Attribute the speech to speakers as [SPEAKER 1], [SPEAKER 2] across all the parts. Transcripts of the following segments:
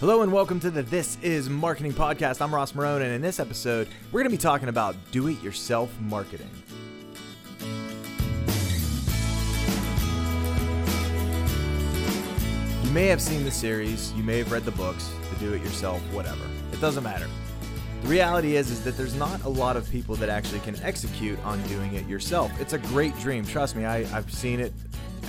[SPEAKER 1] Hello and welcome to the This Is Marketing Podcast. I'm Ross Marone, and in this episode, we're going to be talking about do it yourself marketing. You may have seen the series, you may have read the books, the do it yourself, whatever. It doesn't matter. The reality is is that there's not a lot of people that actually can execute on doing it yourself. It's a great dream. Trust me, I, I've seen it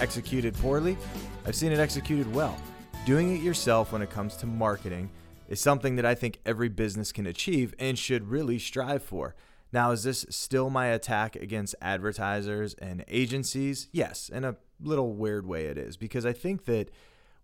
[SPEAKER 1] executed poorly. I've seen it executed well. Doing it yourself when it comes to marketing is something that I think every business can achieve and should really strive for. Now, is this still my attack against advertisers and agencies? Yes, in a little weird way it is, because I think that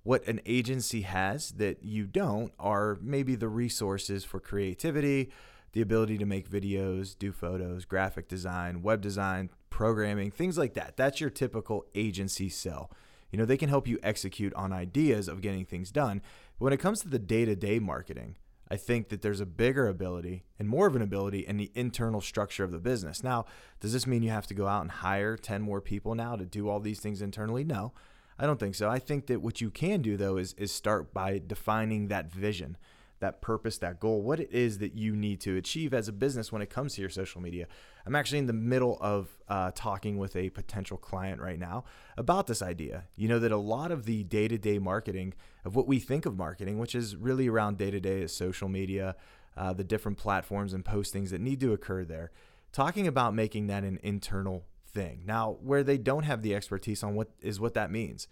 [SPEAKER 1] what an agency has that you don't are maybe the resources for creativity, the ability to make videos, do photos, graphic design, web design, programming, things like that. That's your typical agency sell. You know, they can help you execute on ideas of getting things done. But when it comes to the day to day marketing, I think that there's a bigger ability and more of an ability in the internal structure of the business. Now, does this mean you have to go out and hire 10 more people now to do all these things internally? No. I don't think so. I think that what you can do though is is start by defining that vision, that purpose, that goal, what it is that you need to achieve as a business when it comes to your social media. I'm actually in the middle of uh, talking with a potential client right now about this idea. You know that a lot of the day to day marketing of what we think of marketing, which is really around day to day, is social media, uh, the different platforms and postings that need to occur there. Talking about making that an internal thing. Now, where they don't have the expertise on what is what that means.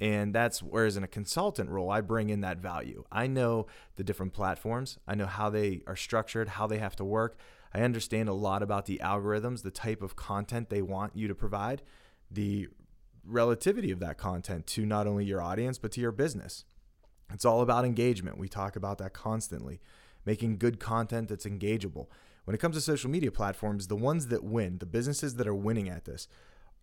[SPEAKER 1] And that's whereas in a consultant role, I bring in that value. I know the different platforms, I know how they are structured, how they have to work. I understand a lot about the algorithms, the type of content they want you to provide, the relativity of that content to not only your audience, but to your business. It's all about engagement. We talk about that constantly, making good content that's engageable. When it comes to social media platforms, the ones that win, the businesses that are winning at this,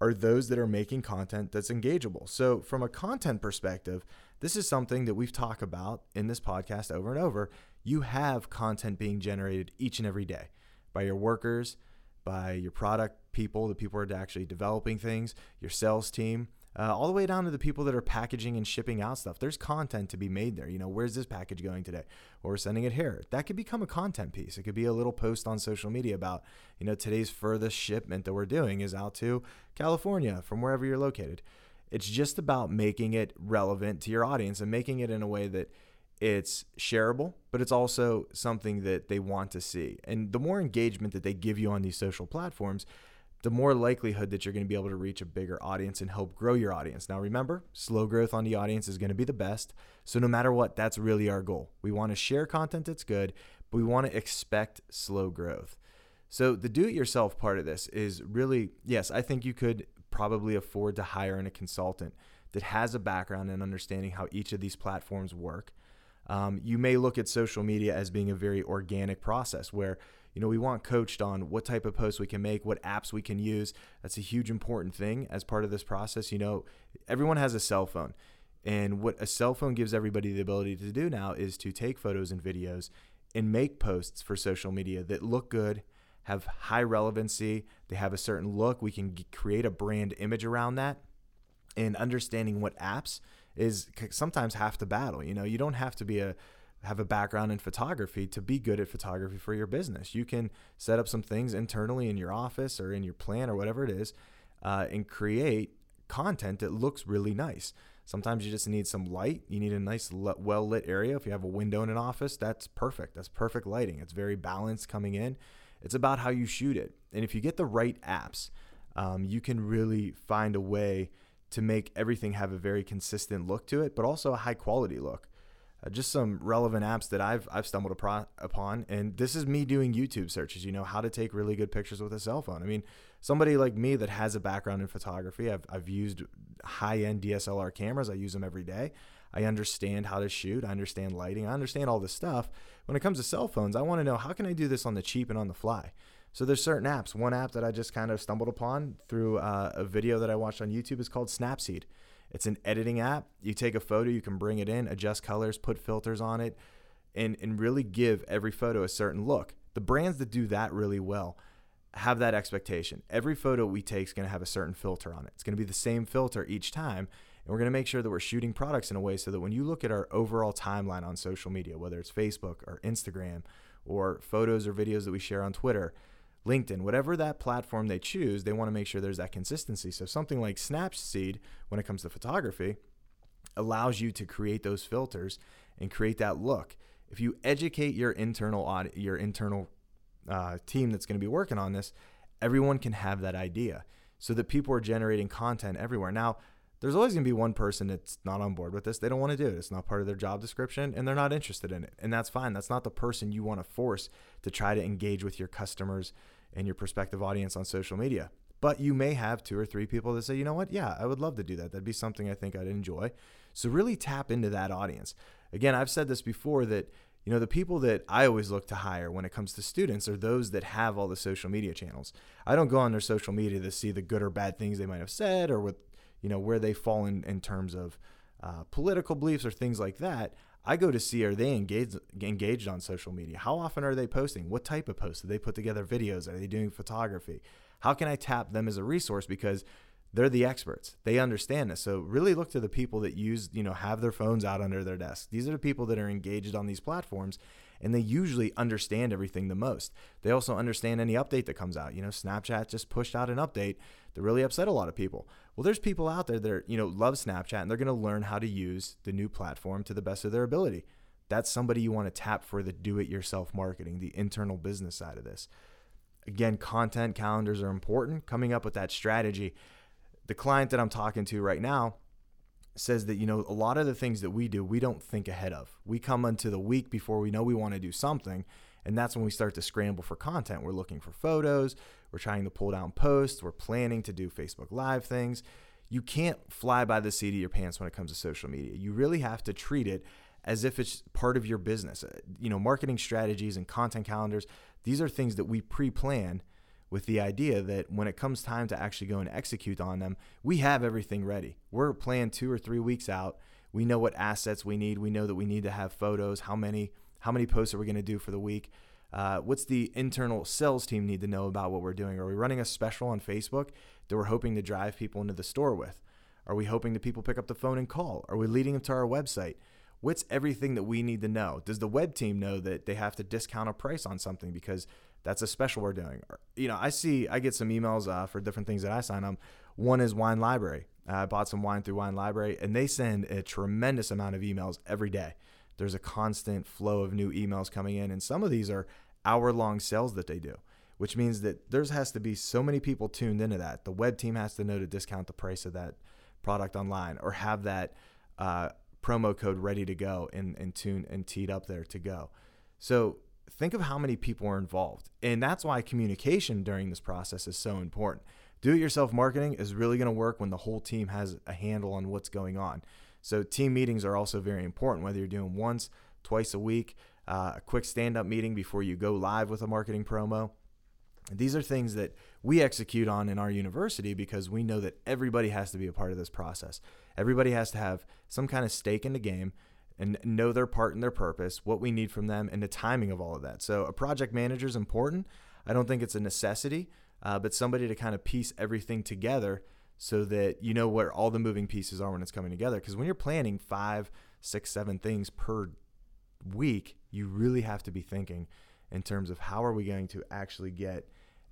[SPEAKER 1] are those that are making content that's engageable. So, from a content perspective, this is something that we've talked about in this podcast over and over. You have content being generated each and every day by your workers, by your product people, the people who are actually developing things, your sales team, uh, all the way down to the people that are packaging and shipping out stuff. There's content to be made there. You know, where's this package going today? Or sending it here. That could become a content piece. It could be a little post on social media about, you know, today's furthest shipment that we're doing is out to California from wherever you're located. It's just about making it relevant to your audience and making it in a way that it's shareable, but it's also something that they want to see. And the more engagement that they give you on these social platforms, the more likelihood that you're going to be able to reach a bigger audience and help grow your audience. Now, remember, slow growth on the audience is going to be the best. So, no matter what, that's really our goal. We want to share content that's good, but we want to expect slow growth. So, the do it yourself part of this is really, yes, I think you could probably afford to hire in a consultant that has a background in understanding how each of these platforms work. Um, you may look at social media as being a very organic process where you know, we want coached on what type of posts we can make, what apps we can use. That's a huge important thing as part of this process. You know, everyone has a cell phone. And what a cell phone gives everybody the ability to do now is to take photos and videos and make posts for social media that look good, have high relevancy, they have a certain look. We can create a brand image around that. And understanding what apps is sometimes half the battle. You know, you don't have to be a have a background in photography to be good at photography for your business. You can set up some things internally in your office or in your plan or whatever it is uh, and create content that looks really nice. Sometimes you just need some light. You need a nice, well lit area. If you have a window in an office, that's perfect. That's perfect lighting. It's very balanced coming in. It's about how you shoot it. And if you get the right apps, um, you can really find a way to make everything have a very consistent look to it, but also a high quality look uh, just some relevant apps that I've I've stumbled upon. And this is me doing YouTube searches. You know how to take really good pictures with a cell phone. I mean, somebody like me that has a background in photography, I've I've used high end DSLR cameras. I use them every day. I understand how to shoot. I understand lighting. I understand all this stuff. When it comes to cell phones, I want to know how can I do this on the cheap and on the fly. So there's certain apps. One app that I just kind of stumbled upon through uh, a video that I watched on YouTube is called Snapseed. It's an editing app. You take a photo, you can bring it in, adjust colors, put filters on it, and, and really give every photo a certain look. The brands that do that really well have that expectation. Every photo we take is going to have a certain filter on it. It's going to be the same filter each time. And we're going to make sure that we're shooting products in a way so that when you look at our overall timeline on social media, whether it's Facebook or Instagram or photos or videos that we share on Twitter, LinkedIn, whatever that platform they choose, they want to make sure there's that consistency. So something like Snapseed, when it comes to photography, allows you to create those filters and create that look. If you educate your internal your internal uh, team that's going to be working on this, everyone can have that idea, so that people are generating content everywhere. Now, there's always going to be one person that's not on board with this. They don't want to do it. It's not part of their job description and they're not interested in it. And that's fine. That's not the person you want to force to try to engage with your customers and your prospective audience on social media. But you may have two or three people that say, you know what? Yeah, I would love to do that. That'd be something I think I'd enjoy. So really tap into that audience. Again, I've said this before that you know the people that I always look to hire when it comes to students are those that have all the social media channels. I don't go on their social media to see the good or bad things they might have said or with you know where they fall in in terms of uh, political beliefs or things like that. I go to see are they engaged engaged on social media? How often are they posting? What type of posts? Do they put together videos? Are they doing photography? How can I tap them as a resource because they're the experts. They understand this. So really look to the people that use, you know, have their phones out under their desk. These are the people that are engaged on these platforms and they usually understand everything the most. They also understand any update that comes out. You know, Snapchat just pushed out an update that really upset a lot of people. Well, there's people out there that are, you know, love Snapchat and they're going to learn how to use the new platform to the best of their ability. That's somebody you want to tap for the do it yourself marketing, the internal business side of this. Again, content calendars are important. Coming up with that strategy. The client that I'm talking to right now says that, you know, a lot of the things that we do, we don't think ahead of. We come into the week before we know we want to do something. And that's when we start to scramble for content. We're looking for photos, we're trying to pull down posts, we're planning to do Facebook Live things. You can't fly by the seat of your pants when it comes to social media. You really have to treat it as if it's part of your business. Uh, you know, marketing strategies and content calendars, these are things that we pre plan with the idea that when it comes time to actually go and execute on them, we have everything ready. We're planned two or three weeks out. We know what assets we need. We know that we need to have photos, how many how many posts are we going to do for the week? Uh, what's the internal sales team need to know about what we're doing? Are we running a special on Facebook that we're hoping to drive people into the store with? Are we hoping that people pick up the phone and call? Are we leading them to our website? What's everything that we need to know? Does the web team know that they have to discount a price on something because that's a special we're doing? You know, I see, I get some emails uh, for different things that I sign up. One is Wine Library. I bought some wine through Wine Library, and they send a tremendous amount of emails every day there's a constant flow of new emails coming in, and some of these are hour long sales that they do, which means that there's has to be so many people tuned into that. The web team has to know to discount the price of that product online or have that uh, promo code ready to go and, and tune and teed up there to go. So think of how many people are involved. And that's why communication during this process is so important. Do it yourself marketing is really going to work when the whole team has a handle on what's going on. So team meetings are also very important, whether you're doing once, twice a week, uh, a quick stand up meeting before you go live with a marketing promo. These are things that we execute on in our university because we know that everybody has to be a part of this process. Everybody has to have some kind of stake in the game and know their part and their purpose, what we need from them, and the timing of all of that. So, a project manager is important. I don't think it's a necessity, uh, but somebody to kind of piece everything together so that you know where all the moving pieces are when it's coming together. Because when you're planning five, six, seven things per week, you really have to be thinking in terms of how are we going to actually get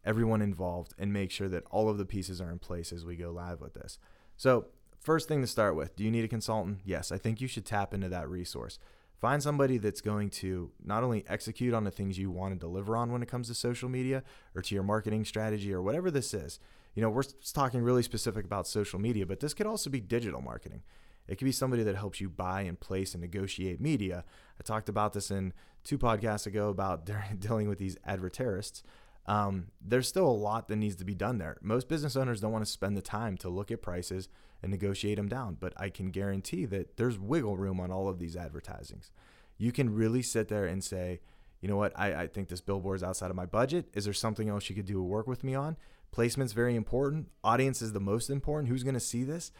[SPEAKER 1] everyone involved and make sure that all of the pieces are in place as we go live with this. So, first thing to start with, do you need a consultant? Yes, I think you should tap into that resource. Find somebody that's going to not only execute on the things you want to deliver on when it comes to social media or to your marketing strategy or whatever this is you know, we're talking really specific about social media, but this could also be digital marketing. It could be somebody that helps you buy and place and negotiate media. I talked about this in two podcasts ago about dealing with these advertarists. Um, there's still a lot that needs to be done there. Most business owners don't want to spend the time to look at prices and negotiate them down, but I can guarantee that there's wiggle room on all of these advertisings. You can really sit there and say, you know what, I, I think this billboard is outside of my budget. Is there something else you could do to work with me on? Placement's very important. Audience is the most important. Who's going to see this?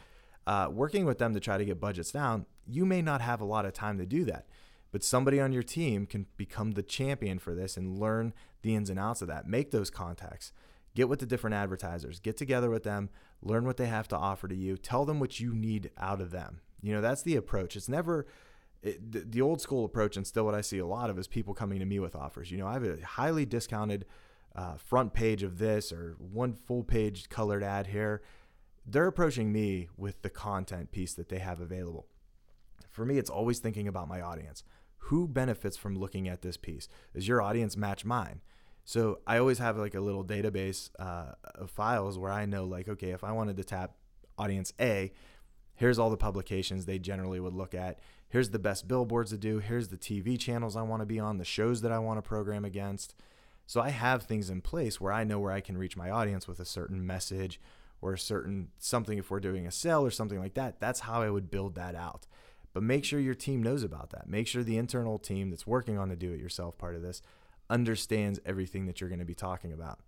[SPEAKER 1] Uh, working with them to try to get budgets down, you may not have a lot of time to do that. But somebody on your team can become the champion for this and learn the ins and outs of that. Make those contacts. Get with the different advertisers, get together with them, learn what they have to offer to you, tell them what you need out of them. You know, that's the approach. It's never it, the, old school approach, and still what I see a lot of is people coming to me with offers. You know, I have a highly discounted uh, front page of this or one full page colored ad here. They're approaching me with the content piece that they have available. For me, it's always thinking about my audience. Who benefits from looking at this piece? Does your audience match mine? So I always have like a little database uh, of files where I know, like, okay, if I wanted to tap audience A, here's all the publications they generally would look at. Here's the best billboards to do. Here's the TV channels I want to be on, the shows that I want to program against. So I have things in place where I know where I can reach my audience with a certain message or a certain something if we're doing a sale or something like that. That's how I would build that out. But make sure your team knows about that. Make sure the internal team that's working on the do it yourself part of this understands everything that you're going to be talking about.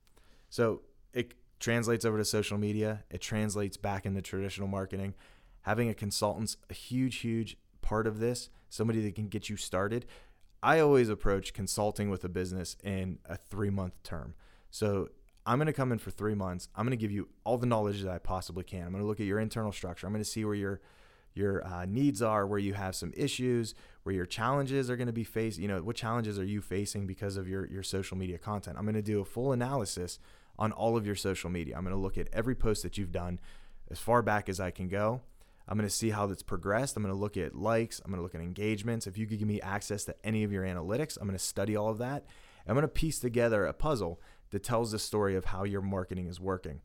[SPEAKER 1] So it translates over to social media, it translates back into traditional marketing. Having a consultant's a huge, huge part of this, somebody that can get you started. I always approach consulting with a business in a three month term. So I'm going to come in for three months. I'm going to give you all the knowledge that I possibly can. I'm going to look at your internal structure. I'm going to see where your your uh, needs are, where you have some issues, where your challenges are going to be faced. You know, what challenges are you facing because of your your social media content? I'm going to do a full analysis on all of your social media. I'm going to look at every post that you've done as far back as I can go. I'm going to see how that's progressed. I'm going to look at likes. I'm going to look at engagements. If you could give me access to any of your analytics, I'm going to study all of that. I'm going to piece together a puzzle that tells the story of how your marketing is working.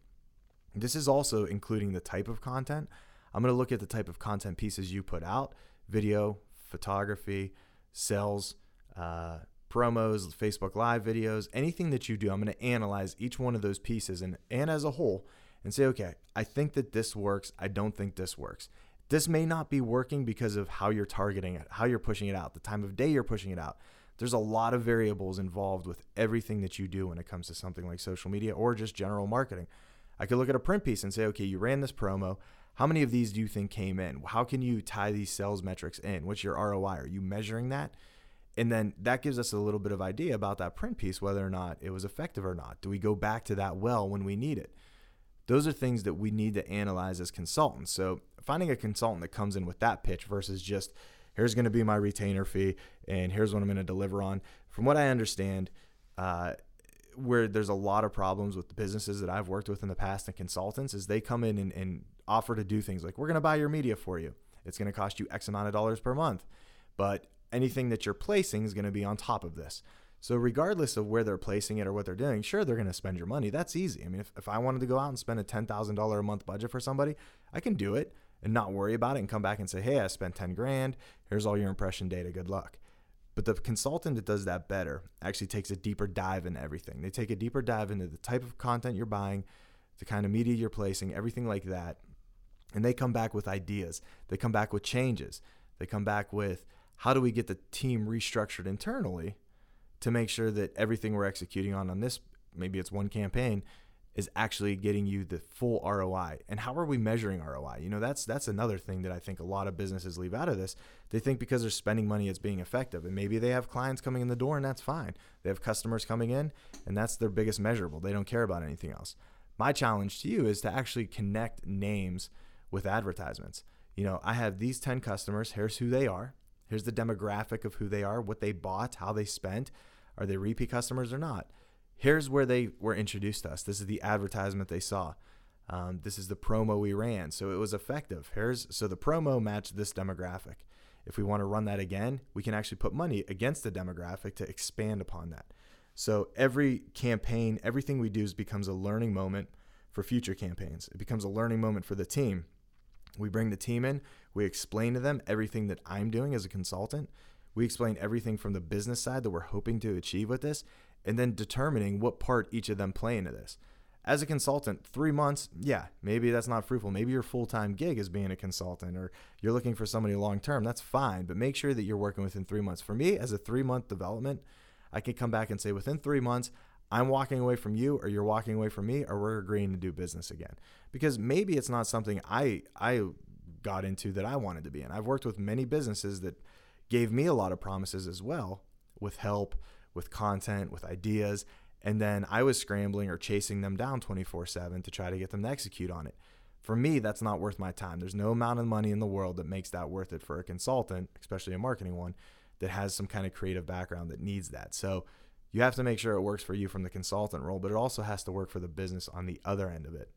[SPEAKER 1] This is also including the type of content. I'm going to look at the type of content pieces you put out video, photography, sales, uh, promos, Facebook Live videos, anything that you do. I'm going to analyze each one of those pieces and, and as a whole and say, okay, I think that this works. I don't think this works. This may not be working because of how you're targeting it, how you're pushing it out, the time of day you're pushing it out. There's a lot of variables involved with everything that you do when it comes to something like social media or just general marketing. I could look at a print piece and say, okay, you ran this promo. How many of these do you think came in? How can you tie these sales metrics in? What's your ROI? Are you measuring that? And then that gives us a little bit of idea about that print piece, whether or not it was effective or not. Do we go back to that well when we need it? Those are things that we need to analyze as consultants. So finding a consultant that comes in with that pitch versus just here's going to be my retainer fee and here's what I'm going to deliver on. From what I understand, uh, where there's a lot of problems with the businesses that I've worked with in the past and consultants is they come in and, and offer to do things like we're going to buy your media for you. It's going to cost you X amount of dollars per month, but anything that you're placing is going to be on top of this. So regardless of where they're placing it or what they're doing, sure they're going to spend your money. That's easy. I mean, if, if I wanted to go out and spend a ten thousand dollar a month budget for somebody, I can do it and not worry about it and come back and say, hey, I spent ten grand. Here's all your impression data. Good luck. But the consultant that does that better actually takes a deeper dive into everything. They take a deeper dive into the type of content you're buying, the kind of media you're placing, everything like that. And they come back with ideas. They come back with changes. They come back with how do we get the team restructured internally to make sure that everything we're executing on on this maybe it's one campaign is actually getting you the full ROI. And how are we measuring ROI? You know, that's that's another thing that I think a lot of businesses leave out of this. They think because they're spending money it's being effective. And maybe they have clients coming in the door and that's fine. They have customers coming in and that's their biggest measurable. They don't care about anything else. My challenge to you is to actually connect names with advertisements. You know, I have these 10 customers, here's who they are. Here's the demographic of who they are, what they bought, how they spent. Are they repeat customers or not? Here's where they were introduced to us. This is the advertisement they saw. Um, this is the promo we ran. So it was effective. Here's so the promo matched this demographic. If we want to run that again, we can actually put money against the demographic to expand upon that. So every campaign, everything we do becomes a learning moment for future campaigns. It becomes a learning moment for the team. We bring the team in, we explain to them everything that I'm doing as a consultant, we explain everything from the business side that we're hoping to achieve with this, and then determining what part each of them play into this. As a consultant, three months, yeah, maybe that's not fruitful. Maybe your full time gig is being a consultant or you're looking for somebody long term. That's fine, but make sure that you're working within three months. For me, as a three month development, I can come back and say within three months, I'm walking away from you or you're walking away from me or we're agreeing to do business again. Because maybe it's not something I I got into that I wanted to be in. I've worked with many businesses that gave me a lot of promises as well with help, with content, with ideas. And then I was scrambling or chasing them down 24 7 to try to get them to execute on it. For me, that's not worth my time. There's no amount of money in the world that makes that worth it for a consultant, especially a marketing one, that has some kind of creative background that needs that. So you have to make sure it works for you from the consultant role, but it also has to work for the business on the other end of it.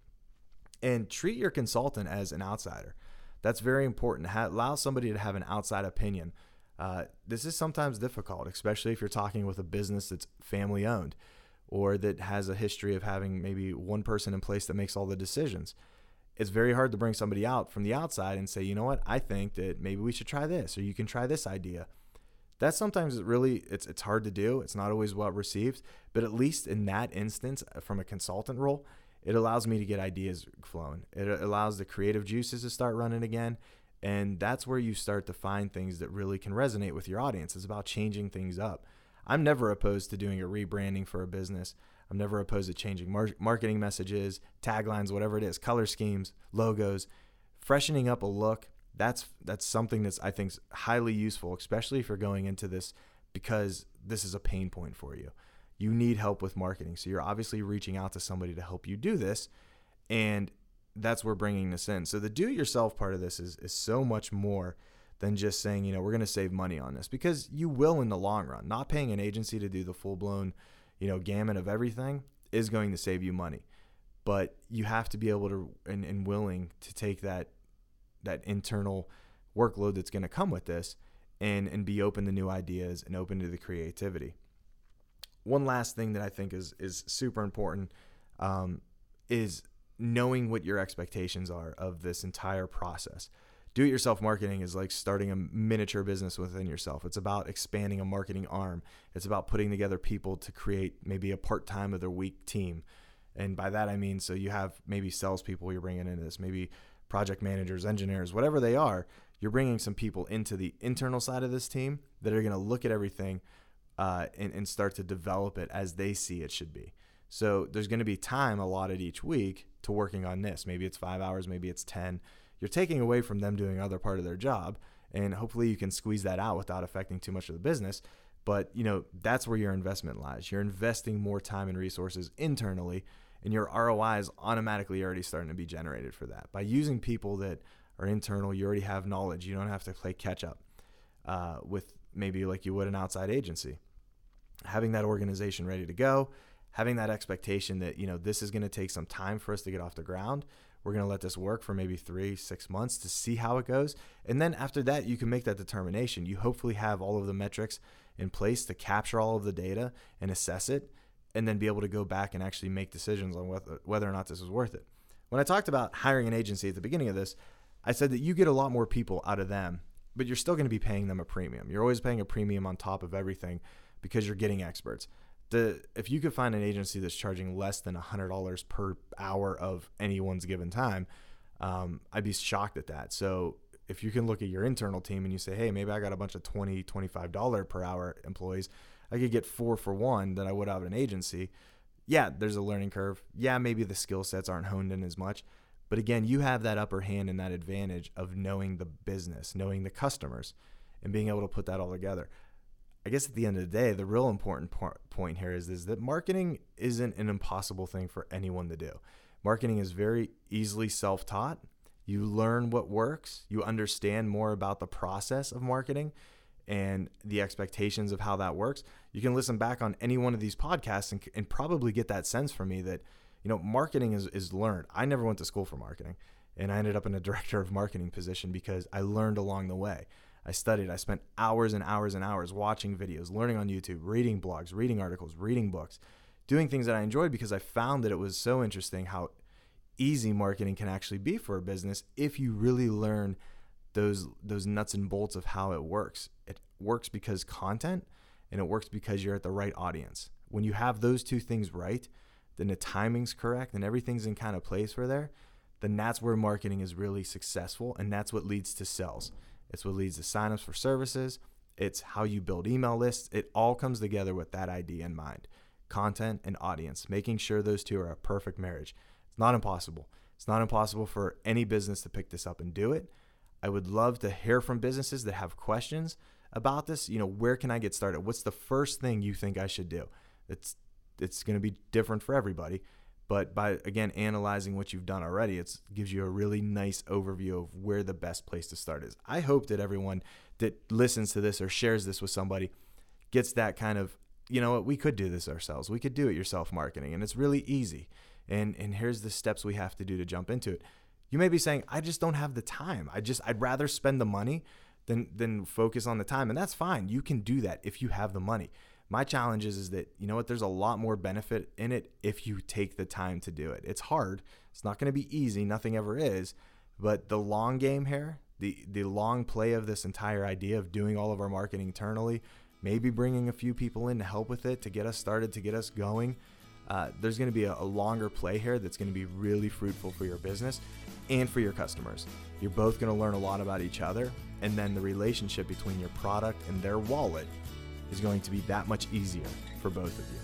[SPEAKER 1] And treat your consultant as an outsider. That's very important. Allow somebody to have an outside opinion. Uh, this is sometimes difficult, especially if you're talking with a business that's family owned or that has a history of having maybe one person in place that makes all the decisions it's very hard to bring somebody out from the outside and say, you know what, I think that maybe we should try this, or you can try this idea. That sometimes really it's it's hard to do. It's not always well received, but at least in that instance, uh, from a consultant role, it allows me to get ideas flowing. It allows the creative juices to start running again, and that's where you start to find things that really can resonate with your audience. It's about changing things up. I'm never opposed to doing a rebranding for a business. I'm never opposed to changing mar- marketing messages, taglines, whatever it is, color schemes, logos, freshening up a look. That's that's something that's I think highly useful, especially if you're going into this because this is a pain point for you. You need help with marketing, so you're obviously reaching out to somebody to help you do this, and that's where bringing this in. So the do-it-yourself part of this is is so much more than just saying, you know, we're going to save money on this because you will in the long run. Not paying an agency to do the full-blown you know, gamut of everything is going to save you money. But you have to be able to and, and willing to take that that internal workload that's going to come with this and and be open to new ideas and open to the creativity. One last thing that I think is is super important um, is knowing what your expectations are of this entire process do it yourself marketing is like starting a miniature business within yourself. It's about expanding a marketing arm. It's about putting together people to create maybe a part time of their week team. And by that, I mean, so you have maybe salespeople you're bringing into this, maybe project managers, engineers, whatever they are. You're bringing some people into the internal side of this team that are going to look at everything uh, and, and start to develop it as they see it should be. So there's going to be time allotted each week to working on this. Maybe it's five hours, maybe it's 10 you're taking away from them doing other part of their job and hopefully you can squeeze that out without affecting too much of the business. But you know that's where your investment lies. You're investing more time and resources internally and your ROI is automatically already starting to be generated for that. By using people that are internal you already have knowledge. You don't have to play catch up uh, with maybe like you would an outside agency. Having that organization ready to go having that expectation that you know this is going to take some time for us to get off the ground we're going to let this work for maybe three, six months to see how it goes. And then after that, you can make that determination. You hopefully have all of the metrics in place to capture all of the data and assess it, and then be able to go back and actually make decisions on whether, or not this is worth it. When I talked about hiring an agency at the beginning of this, I said that you get a lot more people out of them, but you're still going to be paying them a premium. You're always paying a premium on top of everything because you're getting experts the if you could find an agency that's charging less than hundred dollars per hour of anyone's given time, um, I'd be shocked at that. So if you can look at your internal team and you say, hey, maybe I got a bunch of 20 $25 per hour employees, I could get four for one that I would have at an agency. Yeah, there's a learning curve. Yeah, maybe the skill sets aren't honed in as much. But again, you have that upper hand and that advantage of knowing the business, knowing the customers, and being able to put that all together. I guess at the end of the day, the real important point here is, is that marketing isn't an impossible thing for anyone to do. Marketing is very easily self taught. You learn what works, you understand more about the process of marketing and the expectations of how that works. You can listen back on any one of these podcasts and, and probably get that sense from me that, you know, marketing is, is learned. I never went to school for marketing and I ended up in a director of marketing position because I learned along the way. I studied. I spent hours and hours and hours watching videos, learning on YouTube, reading blogs, reading articles, reading books, doing things that I enjoyed because I found that it was so interesting how easy marketing can actually be for a business if you really learn those those nuts and bolts of how it works. It works because content and it works because you're at the right audience. When you have those two things right, then the timing's correct and everything's in kind of place for there, then that's where marketing is really successful and that's what leads to sales. It's what leads to signups for services. It's how you build email lists. It all comes together with that idea in mind content and audience, making sure those two are a perfect marriage. It's not impossible. It's not impossible for any business to pick this up and do it. I would love to hear from businesses that have questions about this. You know, where can I get started? What's the first thing you think I should do? It's it's going to be different for everybody. But by again analyzing what you've done already, it gives you a really nice overview of where the best place to start is. I hope that everyone that listens to this or shares this with somebody gets that kind of, you know what, we could do this ourselves. We could do it yourself marketing, and it's really easy. And and here's the steps we have to do to jump into it. You may be saying, I just don't have the time. I just I'd rather spend the money than than focus on the time, and that's fine. You can do that if you have the money. My challenge is, is that you know what there's a lot more benefit in it if you take the time to do it. It's hard. It's not going to be easy. Nothing ever is. But the long game here, the the long play of this entire idea of doing all of our marketing internally, maybe bringing a few people in to help with it to get us started, to get us going. Uh, there's going to be a, a longer play here that's going to be really fruitful for your business and for your customers. You're both going to learn a lot about each other, and then the relationship between your product and their wallet is going to be that much easier for both of you.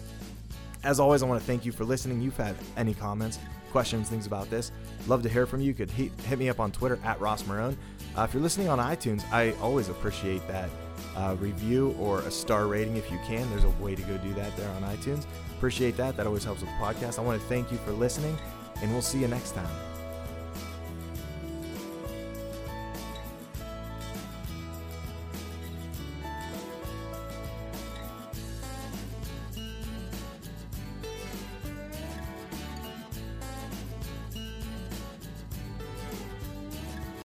[SPEAKER 1] As always, I want to thank you for listening. You've had any comments, questions, things about this, love to hear from you. You could hit, hit me up on Twitter at Ross Marone. Uh, if you're listening on iTunes, I always appreciate that uh, review or a star rating if you can. There's a way to go do that there on iTunes. Appreciate that. That always helps with the podcast. I want to thank you for listening, and we'll see you next time.